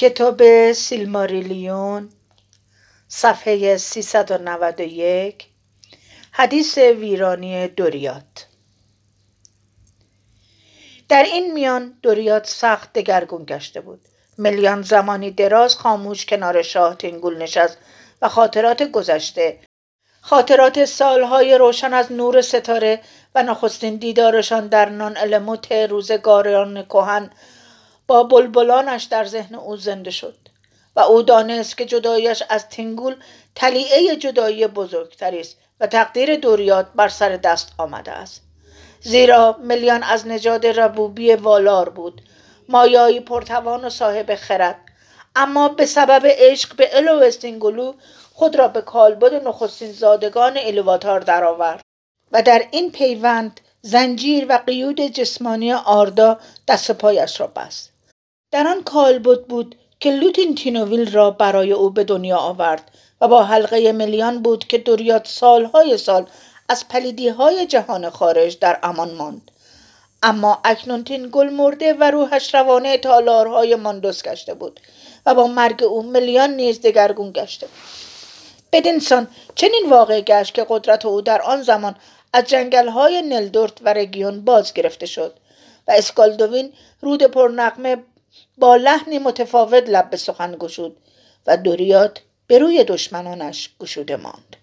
کتاب سیلماریلیون صفحه 391 حدیث ویرانی دوریات. در این میان دوریات سخت دگرگون گشته بود. ملیان زمانی دراز خاموش کنار شاه تینگول نشست و خاطرات گذشته خاطرات سالهای روشن از نور ستاره و نخستین دیدارشان در نان الموت روزگاران کهن با بلبلانش در ذهن او زنده شد و او دانست که جدایش از تینگول تلیعه جدایی بزرگتری است و تقدیر دوریات بر سر دست آمده است. زیرا ملیان از نژاد ربوبی والار بود مایایی پرتوان و صاحب خرد. اما به سبب عشق به الو استینگولو خود را به کالبد نخستین زادگان الواتار درآورد و در این پیوند زنجیر و قیود جسمانی آردا دست پایش را بست. در آن کالبد بود که لوتین تینوویل را برای او به دنیا آورد و با حلقه ملیان بود که دوریات سالهای سال از پلیدی های جهان خارج در امان ماند. اما اکنون گل مرده و روحش روانه تالارهای ماندوس گشته بود و با مرگ او ملیان نیز دگرگون گشته بود. بدینسان چنین واقع گشت که قدرت او در آن زمان از جنگل های نلدورت و رگیون باز گرفته شد و اسکالدوین رود پرنقمه با لحنی متفاوت لب به سخن گشود و دوریات به روی دشمنانش گشوده ماند.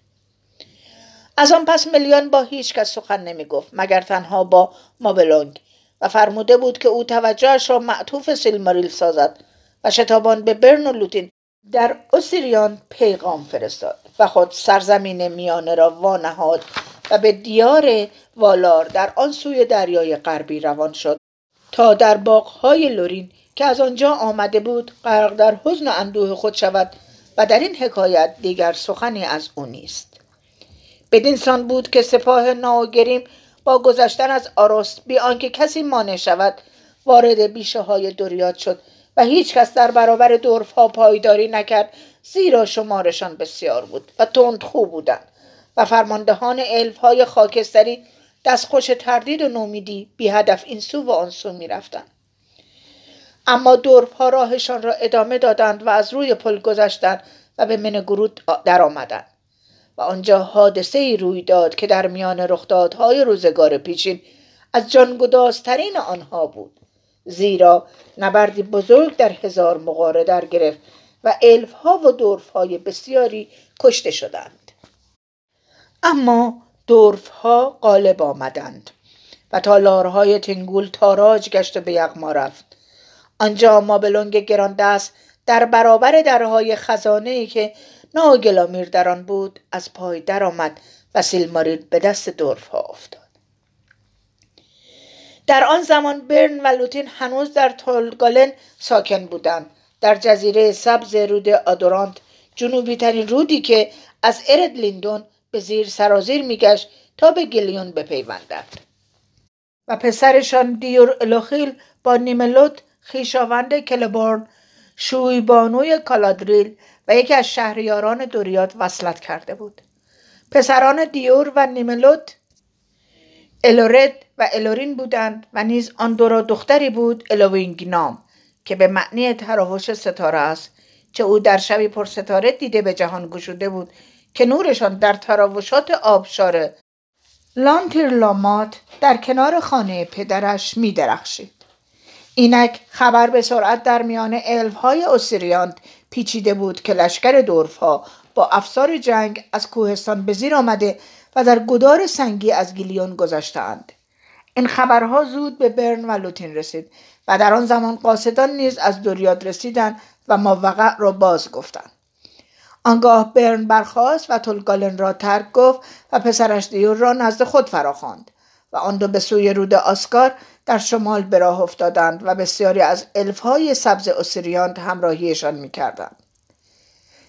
از آن پس ملیان با هیچ کس سخن نمی گفت مگر تنها با مابلونگ. و فرموده بود که او توجهش را معطوف سیلماریل سازد و شتابان به برن و لوتین در اوسیریان پیغام فرستاد و خود سرزمین میانه را وانهاد و به دیار والار در آن سوی دریای غربی روان شد تا در باغهای لورین که از آنجا آمده بود غرق در حزن و اندوه خود شود و در این حکایت دیگر سخنی از او نیست بدین بود که سپاه ناوگریم با گذشتن از آرست بی آنکه کسی مانع شود وارد بیشه های شد و هیچ کس در برابر دورف ها پایداری نکرد زیرا شمارشان بسیار بود و تند خوب بودند و فرماندهان الف های خاکستری دستخوش تردید و نومیدی بی هدف این سو و آن سو می رفتن. اما دورف ها راهشان را ادامه دادند و از روی پل گذشتند و به منگرود درآمدند و آنجا حادثه ای روی داد که در میان رخدادهای روزگار پیشین از جانگدازترین آنها بود. زیرا نبردی بزرگ در هزار مقاره در گرفت و الف ها و دورف های بسیاری کشته شدند. اما دورف ها غالب آمدند و تالارهای تنگول تاراج گشت به یغما رفت. آنجا مابلونگ گراندست در برابر درهای خزانه ای که ناگلامیر در آن بود از پای درآمد و سیلماریل به دست دورف ها افتاد. در آن زمان برن و لوتین هنوز در تولگالن ساکن بودند. در جزیره سبز رود آدورانت جنوبی ترین رودی که از ارد لیندون به زیر سرازیر میگشت تا به گلیون بپیوندد. و پسرشان دیور الوخیل با نیملوت خیشاوند کلبورن شویبانوی کالادریل و یکی از شهریاران دوریات وصلت کرده بود پسران دیور و نیملوت الورد و الورین بودند و نیز آن دو را دختری بود الوینگنام که به معنی تراوش ستاره است چه او در شبی پر ستاره دیده به جهان گشوده بود که نورشان در تراوشات آبشار لانتیرلامات در کنار خانه پدرش می درخشید. اینک خبر به سرعت در میان الف های اوسیریانت پیچیده بود که لشکر دورف ها با افسار جنگ از کوهستان به زیر آمده و در گدار سنگی از گیلیون گذشتهاند. این خبرها زود به برن و لوتین رسید و در آن زمان قاصدان نیز از دوریاد رسیدند و ماوقع را باز گفتند. آنگاه برن برخاست و تولگالن را ترک گفت و پسرش دیور را نزد خود فراخواند و آن دو به سوی رود آسکار در شمال به راه افتادند و بسیاری از الفهای سبز اسیریانت همراهیشان می‌کردند.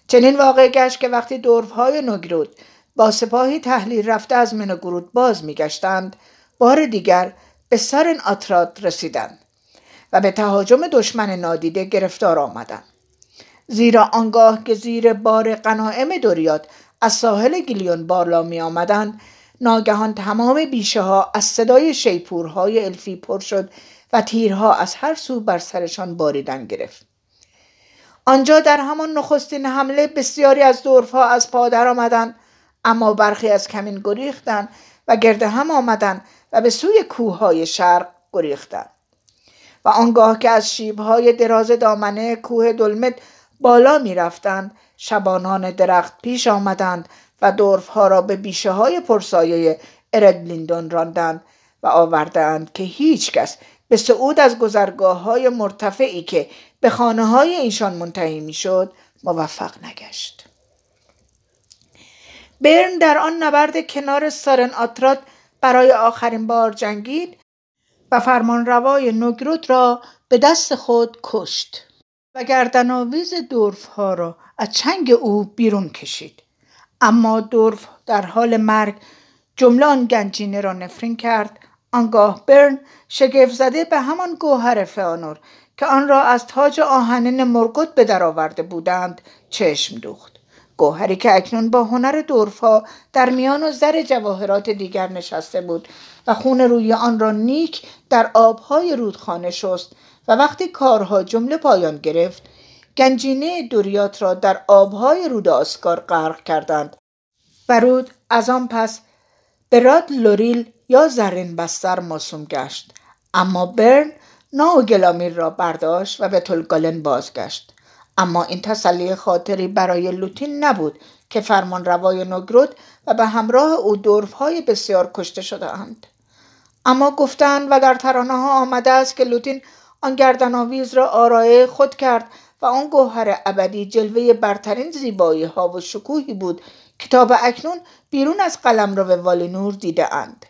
چنین واقع گشت که وقتی دورفهای نگرود با سپاهی تحلیل رفته از منوگرود باز میگشتند بار دیگر به سر آتراد رسیدند و به تهاجم دشمن نادیده گرفتار آمدند. زیرا آنگاه که زیر بار قناعم دوریات از ساحل گلیون بالا می آمدند ناگهان تمام بیشه ها از صدای شیپورهای الفی پر شد و تیرها از هر سو بر سرشان باریدن گرفت. آنجا در همان نخستین حمله بسیاری از دورفها از پا آمدند اما برخی از کمین گریختند و گرد هم آمدند و به سوی کوههای شرق گریختند. و آنگاه که از شیبهای دراز دامنه کوه دلمت بالا می رفتند شبانان درخت پیش آمدند و دورفها را به بیشه های پرسایه اردلیندون راندند و آوردند که هیچ کس به صعود از گذرگاه های مرتفعی که به خانه های ایشان منتهی می شد موفق نگشت. برن در آن نبرد کنار سارن آترات برای آخرین بار جنگید و فرمانروای نگرود را به دست خود کشت و گردنآویز دورف ها را از چنگ او بیرون کشید اما دورف در حال مرگ جمله آن گنجینه را نفرین کرد. آنگاه برن شگفت زده به همان گوهر فانور که آن را از تاج آهنین مرگوت به در آورده بودند چشم دوخت. گوهری که اکنون با هنر دورفا در میان و زر جواهرات دیگر نشسته بود و خون روی آن را نیک در آبهای رودخانه شست و وقتی کارها جمله پایان گرفت گنجینه دوریات را در آبهای رود آسکار غرق کردند و رود از آن پس به راد لوریل یا زرین بستر موسوم گشت اما برن نائوگلامیر را برداشت و به تلگالن بازگشت اما این تسلی خاطری برای لوتین نبود که فرمان روای نگرود و به همراه او دورف های بسیار کشته شده اند. اما گفتند و در ترانه ها آمده است که لوتین آن گردن آویز را آرایه خود کرد و آن گوهر ابدی جلوه برترین زیبایی ها و شکوهی بود که تا به اکنون بیرون از قلم رو به والینور دیده اند.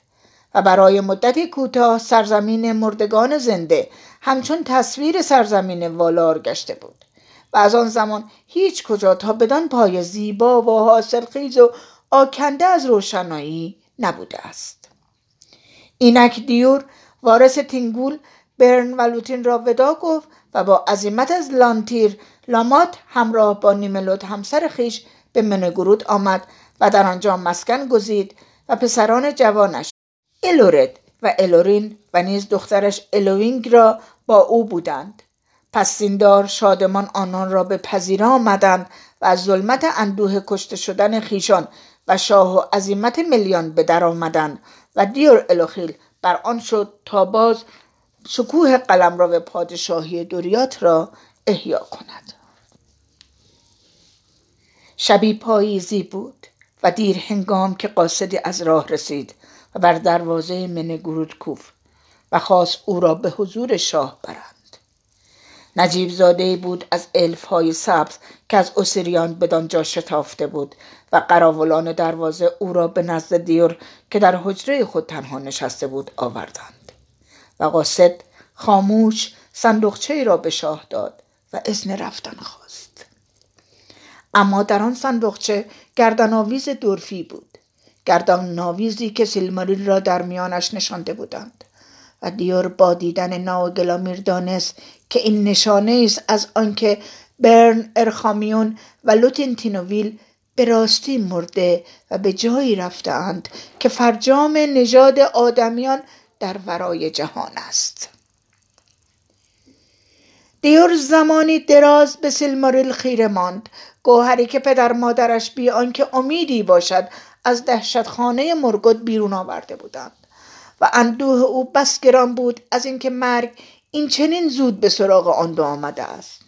و برای مدتی کوتاه سرزمین مردگان زنده همچون تصویر سرزمین والار گشته بود و از آن زمان هیچ کجا تا بدان پای زیبا و حاصل خیز و آکنده از روشنایی نبوده است اینک دیور وارث تینگول برن و لوتین را ودا گفت و با عظیمت از لانتیر لامات همراه با نیملوت همسر خیش به منگرود آمد و در آنجا مسکن گزید و پسران جوانش الورد و الورین و نیز دخترش الوینگ را با او بودند. پس زیندار شادمان آنان را به پذیره آمدند و از ظلمت اندوه کشته شدن خیشان و شاه و عظیمت ملیان به در آمدند و دیور الوخیل بر آن شد تا باز شکوه قلم را به پادشاهی دوریات را احیا کند. شبی پاییزی بود و دیر هنگام که قاصدی از راه رسید و بر دروازه منگرود کوف و خواست او را به حضور شاه برند. نجیب زاده بود از الف های سبز که از اسیریان بدانجا شتافته بود و قراولان دروازه او را به نزد دیور که در حجره خود تنها نشسته بود آوردند. و قاصد خاموش صندوقچه را به شاه داد و اذن رفتن خواست. اما در آن صندوقچه گردن دورفی بود. گردان ناویزی که سیلماریل را در میانش نشانده بودند و دیور با دیدن ناو گلامیر دانست که این نشانه است از آنکه برن ارخامیون و لوتین تینوویل به راستی مرده و به جایی رفتهاند که فرجام نژاد آدمیان در ورای جهان است. دیور زمانی دراز به سیلماریل خیره ماند. گوهری که پدر مادرش بی آنکه امیدی باشد از دهشتخانه مرگود بیرون آورده بودند. و اندوه او بس گران بود از اینکه مرگ این چنین زود به سراغ آن دو آمده است.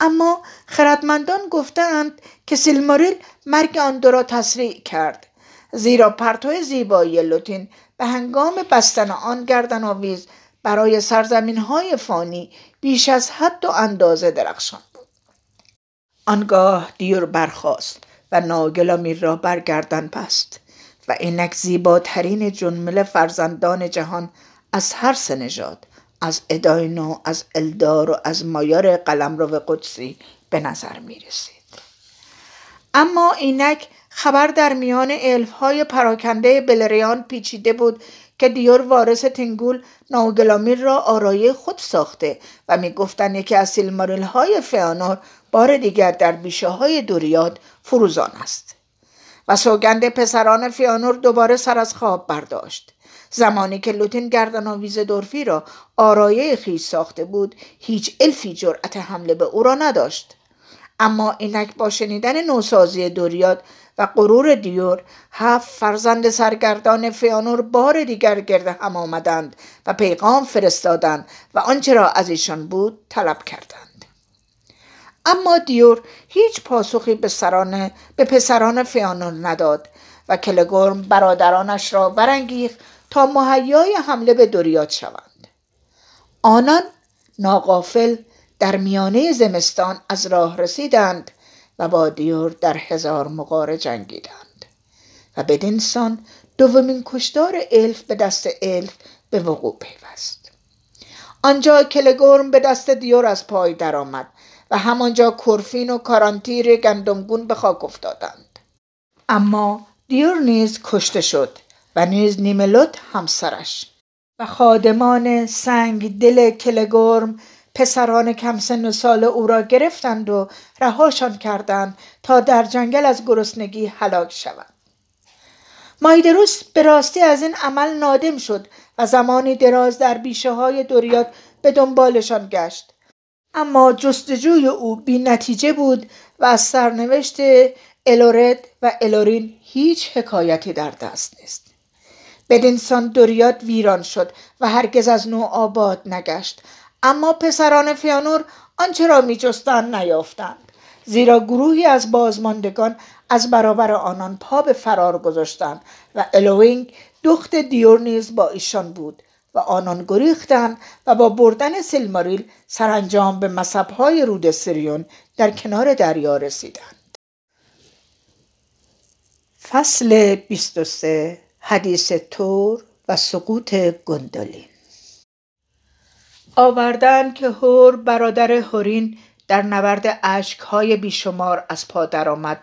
اما خردمندان گفتند که سیلماریل مرگ آن دو را تسریع کرد زیرا پرتو زیبایی لوتین به هنگام بستن آن گردن آویز برای سرزمین های فانی بیش از حد و اندازه درخشان بود آنگاه دیر برخاست و ناگلامیر را برگردن پست و اینک زیباترین جنمل فرزندان جهان از هر سه نژاد از اداینو از الدار و از مایار قلمرو قدسی به نظر می رسید. اما اینک خبر در میان الف های پراکنده بلریان پیچیده بود که دیور وارث تنگول ناوگلامیر را آرایه خود ساخته و می‌گفتند یکی از سیلماریل های فیانور بار دیگر در بیشه های دوریاد فروزان است. و سوگند پسران فیانور دوباره سر از خواب برداشت. زمانی که لوتین گردنآویز دورفی را آرایه خیش ساخته بود هیچ الفی جرأت حمله به او را نداشت. اما اینک با شنیدن نوسازی دوریاد و غرور دیور هفت فرزند سرگردان فیانور بار دیگر گرد هم آمدند و پیغام فرستادند و آنچه را از ایشان بود طلب کردند. اما دیور هیچ پاسخی به, سران، به پسران فیانور نداد و کلگرم برادرانش را برانگیخت تا مهیای حمله به دوریاد شوند. آنان ناقافل در میانه زمستان از راه رسیدند و با دیور در هزار مقاره جنگیدند. و بدینسان دومین کشدار الف به دست الف به وقوع پیوست. آنجا کلگورم به دست دیور از پای درآمد و همانجا کرفین و کارانتیر گندمگون به خاک افتادند. اما دیور نیز کشته شد و نیز نیملوت همسرش و خادمان سنگ دل کلگورم پسران کم سن و سال او را گرفتند و رهاشان کردند تا در جنگل از گرسنگی هلاک شوند. مایدروس به راستی از این عمل نادم شد و زمانی دراز در بیشه های دوریات به دنبالشان گشت. اما جستجوی او بی نتیجه بود و از سرنوشت الورد و الورین هیچ حکایتی در دست نیست. بدینسان دوریات ویران شد و هرگز از نو آباد نگشت. اما پسران فیانور آنچه را میجستند نیافتند. زیرا گروهی از بازماندگان از برابر آنان پا به فرار گذاشتند و الوینگ دخت دیور نیز با ایشان بود و آنان گریختند و با بردن سیلماریل سرانجام به مصبهای رود سریون در کنار دریا رسیدند. فصل 23 حدیث تور و سقوط گندولین آوردن که هور برادر هورین در نبرد اشکهای بیشمار از پا درآمد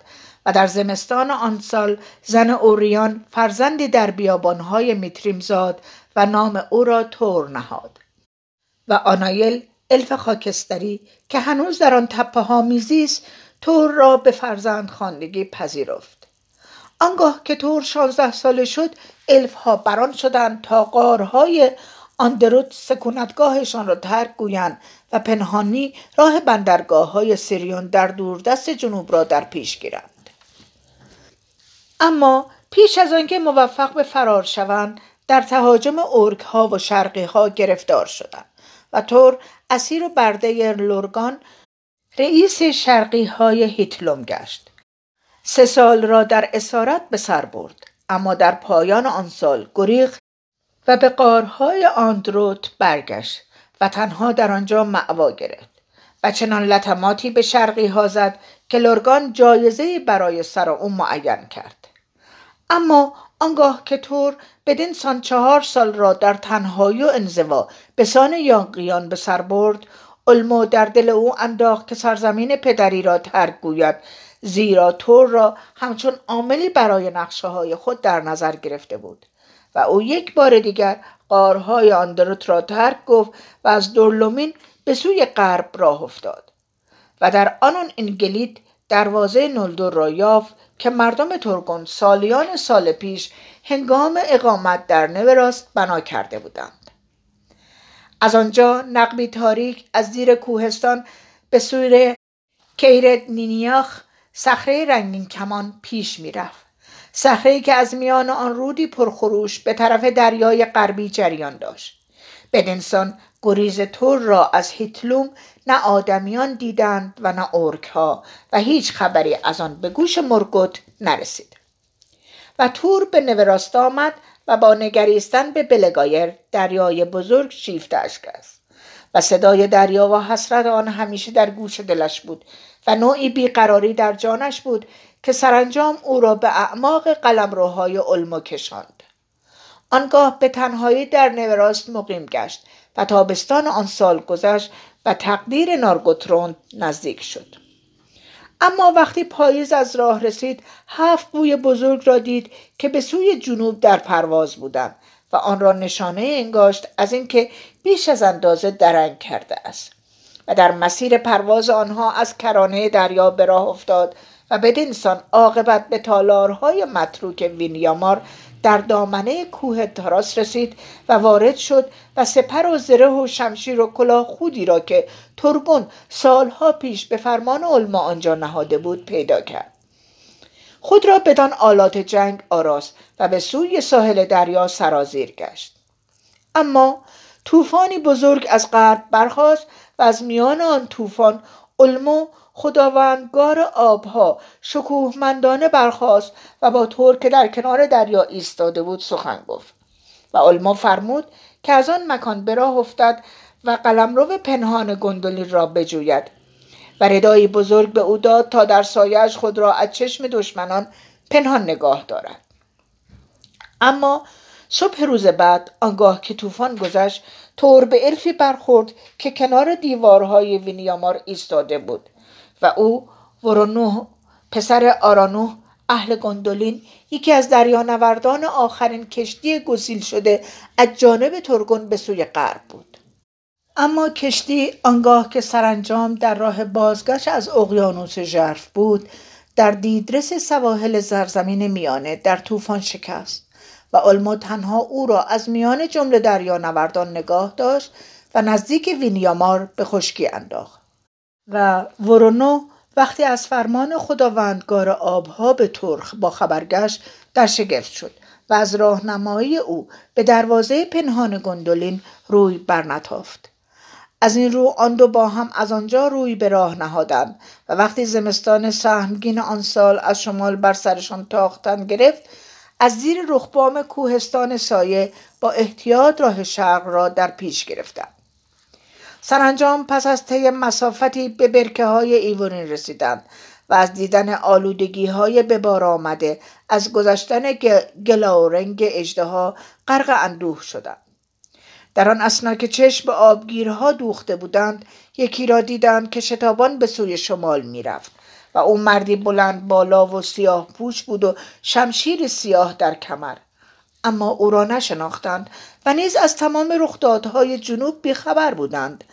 و در زمستان آن سال زن اوریان فرزندی در بیابانهای میتریم زاد و نام او را تور نهاد و آنایل الف خاکستری که هنوز در آن تپه ها میزیست تور را به فرزند خواندگی پذیرفت. آنگاه که تور شانزده ساله شد الف ها بران شدند تا قارهای آندروت سکونتگاهشان را ترک گویند و پنهانی راه بندرگاه های سیریون در دوردست جنوب را در پیش گیرند. اما پیش از آنکه موفق به فرار شوند در تهاجم ارک ها و شرقی ها گرفتار شدند و تور اسیر و برده لورگان رئیس شرقی های هیتلوم گشت. سه سال را در اسارت به سر برد اما در پایان آن سال گریخ و به قارهای آندروت برگشت و تنها در آنجا معوا گرفت و چنان لطماتی به شرقی ها زد که لرگان جایزه برای سر او معین کرد. اما آنگاه که تور بدین سان چهار سال را در تنهایی و انزوا به سان یانقیان به سر برد علمو در دل او انداخت که سرزمین پدری را ترک گوید زیرا تور را همچون عاملی برای نقشه های خود در نظر گرفته بود. و او یک بار دیگر قارهای آندروت را ترک گفت و از دورلومین به سوی غرب راه افتاد و در آنون انگلید دروازه نلدور را یافت که مردم ترگون سالیان سال پیش هنگام اقامت در نوراست بنا کرده بودند. از آنجا نقبی تاریک از زیر کوهستان به سوی کیرت نینیاخ صخره رنگین کمان پیش می‌رفت. صخره که از میان آن رودی پرخروش به طرف دریای غربی جریان داشت. بدینسان گریز تور را از هیتلوم نه آدمیان دیدند و نه اورک ها و هیچ خبری از آن به گوش مرگوت نرسید. و تور به نوراست آمد و با نگریستن به بلگایر دریای بزرگ شیفتش کرد و صدای دریا و حسرت آن همیشه در گوش دلش بود و نوعی بیقراری در جانش بود که سرانجام او را به اعماق قلمروهای علمو کشاند. آنگاه به تنهایی در نوراست مقیم گشت و تابستان آن سال گذشت و تقدیر نارگوتروند نزدیک شد. اما وقتی پاییز از راه رسید هفت بوی بزرگ را دید که به سوی جنوب در پرواز بودند و آن را نشانه انگاشت از اینکه بیش از اندازه درنگ کرده است و در مسیر پرواز آنها از کرانه دریا به راه افتاد و بدینسان عاقبت به تالارهای متروک وینیامار در دامنه کوه تاراس رسید و وارد شد و سپر و زره و شمشیر و کلاه خودی را که ترگون سالها پیش به فرمان علما آنجا نهاده بود پیدا کرد. خود را بدان آلات جنگ آراست و به سوی ساحل دریا سرازیر گشت. اما طوفانی بزرگ از غرب برخاست و از میان آن طوفان علمو خداوندگار آبها شکوهمندانه برخاست و با ترک که در کنار دریا ایستاده بود سخن گفت. و علما فرمود که از آن مکان به راه افتد و قلمرو پنهان گندلی را بجوید. و ردایی بزرگ به او داد تا در سایش خود را از چشم دشمنان پنهان نگاه دارد. اما صبح روز بعد آنگاه که طوفان گذشت طور به الفی برخورد که کنار دیوارهای وینیامار ایستاده بود. و او ورونوه پسر آرانوه اهل گندولین یکی از دریانوردان آخرین کشتی گسیل شده از جانب ترگون به سوی غرب بود. اما کشتی آنگاه که سرانجام در راه بازگشت از اقیانوس ژرف بود در دیدرس سواحل زرزمین میانه در طوفان شکست و علمو تنها او را از میان جمله دریانوردان نگاه داشت و نزدیک وینیامار به خشکی انداخت. و ورونو وقتی از فرمان خداوندگار آبها به ترخ با خبر گشت در شگفت شد و از راهنمایی او به دروازه پنهان گندولین روی برنتافت از این رو آن دو با هم از آنجا روی به راه نهادند و وقتی زمستان سهمگین آن سال از شمال بر سرشان تاختن گرفت از زیر رخبام کوهستان سایه با احتیاط راه شرق را در پیش گرفتند. سرانجام پس از طی مسافتی به برکه های ایوونین رسیدند و از دیدن آلودگی های به بار آمده از گذشتن گلا و رنگ اجدها غرق اندوه شدند. در آن اسنا که چشم به آبگیرها دوخته بودند یکی را دیدند که شتابان به سوی شمال می‌رفت و او مردی بلند بالا و سیاه پوش بود و شمشیر سیاه در کمر. اما او را نشناختند و نیز از تمام رخدادهای جنوب بیخبر بودند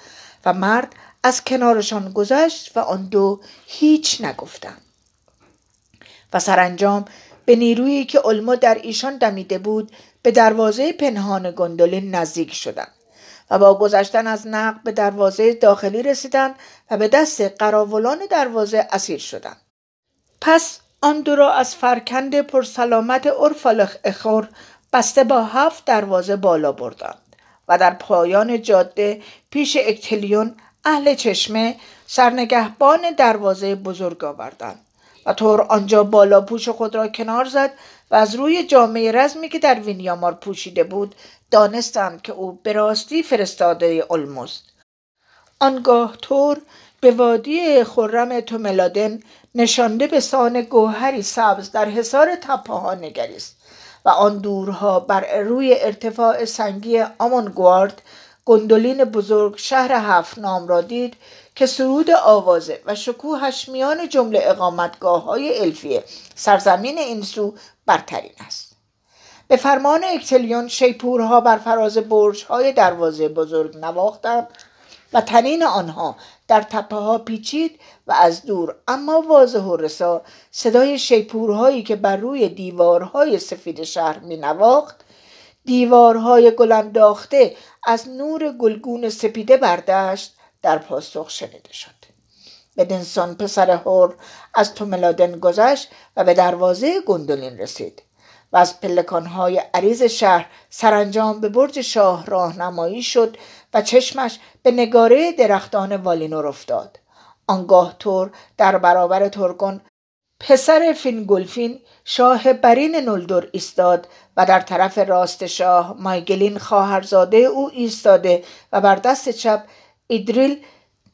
و مرد از کنارشان گذشت و آن دو هیچ نگفتند. و سرانجام به نیرویی که علما در ایشان دمیده بود به دروازه پنهان گندولین نزدیک شدند و با گذشتن از نقب به دروازه داخلی رسیدند و به دست قراولان دروازه اسیر شدند. پس آن دو را از فرکند پرسلامت ارفالخ اخور بسته با هفت دروازه بالا بردند و در پایان جاده پیش اکتلیون اهل چشمه سرنگهبان دروازه بزرگ آوردند و طور آنجا بالا پوش خود را کنار زد و از روی جامعه رزمی که در وینیامار پوشیده بود دانستند که او به راستی فرستاده الموست آنگاه طور به وادی خرم توملادن نشانده به سان گوهری سبز در حصار تپهها نگریست. و آن دورها بر روی ارتفاع سنگی آمونگوارد گندولین بزرگ شهر هفت نام را دید که سرود آوازه و شکوهش میان جمله اقامتگاه های الفیه سرزمین این سو برترین است. به فرمان اکتلیون شیپورها بر فراز برج های دروازه بزرگ نواختند و تنین آنها در تپه ها پیچید و از دور اما واضح و رسا صدای شیپورهایی که بر روی دیوارهای سفید شهر می نواخت دیوارهای گلانداخته از نور گلگون سپیده بردشت در پاسخ شنیده شد. بدنسان پسر هور از توملادن گذشت و به دروازه گندولین رسید. و از پلکانهای عریض شهر سرانجام به برج شاه راهنمایی شد و چشمش به نگاره درختان والینور افتاد. آنگاه تور در برابر ترگون پسر فینگولفین شاه برین نلدور ایستاد و در طرف راست شاه مایگلین خواهرزاده او ایستاده و بر دست چپ ایدریل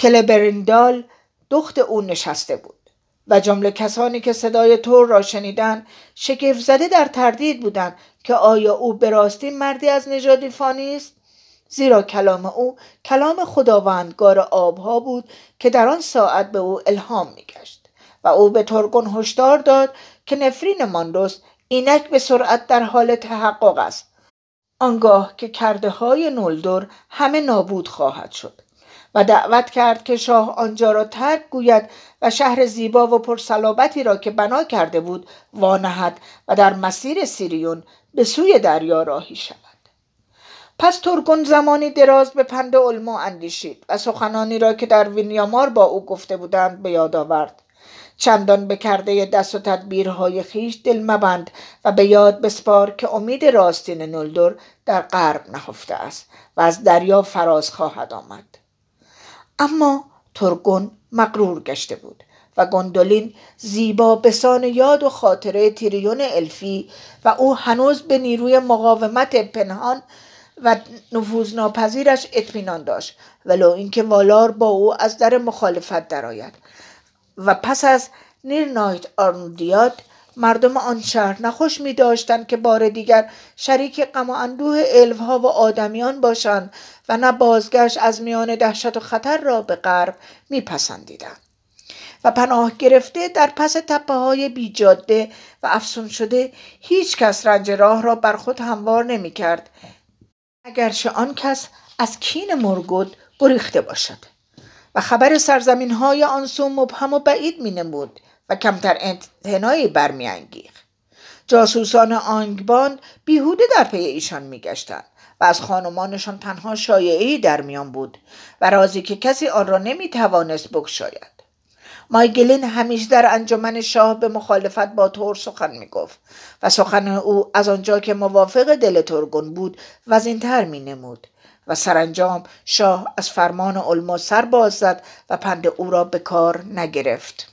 کلبرندال دخت او نشسته بود. و جمله کسانی که صدای تور را شنیدند شگفت زده در تردید بودند که آیا او به راستی مردی از نژاد فانی است؟ زیرا کلام او کلام خداوندگار آبها بود که در آن ساعت به او الهام میگشت و او به ترگون هشدار داد که نفرین ماندوس اینک به سرعت در حال تحقق است. آنگاه که کرده های نولدور همه نابود خواهد شد. و دعوت کرد که شاه آنجا را ترک گوید و شهر زیبا و پرسلابتی را که بنا کرده بود وانهد و در مسیر سیریون به سوی دریا راهی شود. پس ترگون زمانی دراز به پند علمو اندیشید و سخنانی را که در وینیامار با او گفته بودند به یاد آورد. چندان به کرده دست و تدبیرهای خیش دل مبند و به یاد بسپار که امید راستین نلدر در غرب نهفته است و از دریا فراز خواهد آمد. اما ترگون مغرور گشته بود و گندولین زیبا بسان یاد و خاطره تیریون الفی و او هنوز به نیروی مقاومت پنهان و نفوذناپذیرش اطمینان داشت ولو اینکه والار با او از در مخالفت درآید. و پس از نیرنایت آرنودیاد مردم آن شهر. نخوش می داشتند که بار دیگر شریک غم و اندوه الفها و آدمیان باشند و نه بازگشت از میان دهشت و خطر را به غرب میپسندیدند و پناه گرفته در پس تپه های بیجاده و افسون شده هیچ کس رنج راه را بر خود هموار نمی کرد. اگرچه آن کس از کین مرگود گریخته باشد. و خبر سرزمین های آن سو مبهم و بعید می نمود و کمتر انتنایی برمیانگیخت. جاسوسان آنگبان بیهوده در پی ایشان میگشتند و از خانمانشان تنها شایعی در میان بود و رازی که کسی آن را نمی‌توانست بگشاید. مایگلین همیشه در انجمن شاه به مخالفت با تور سخن می‌گفت و سخن او از آنجا که موافق دل ترگون بود وزینتر می نمود و سرانجام شاه از فرمان علما سر باز زد و پند او را به کار نگرفت.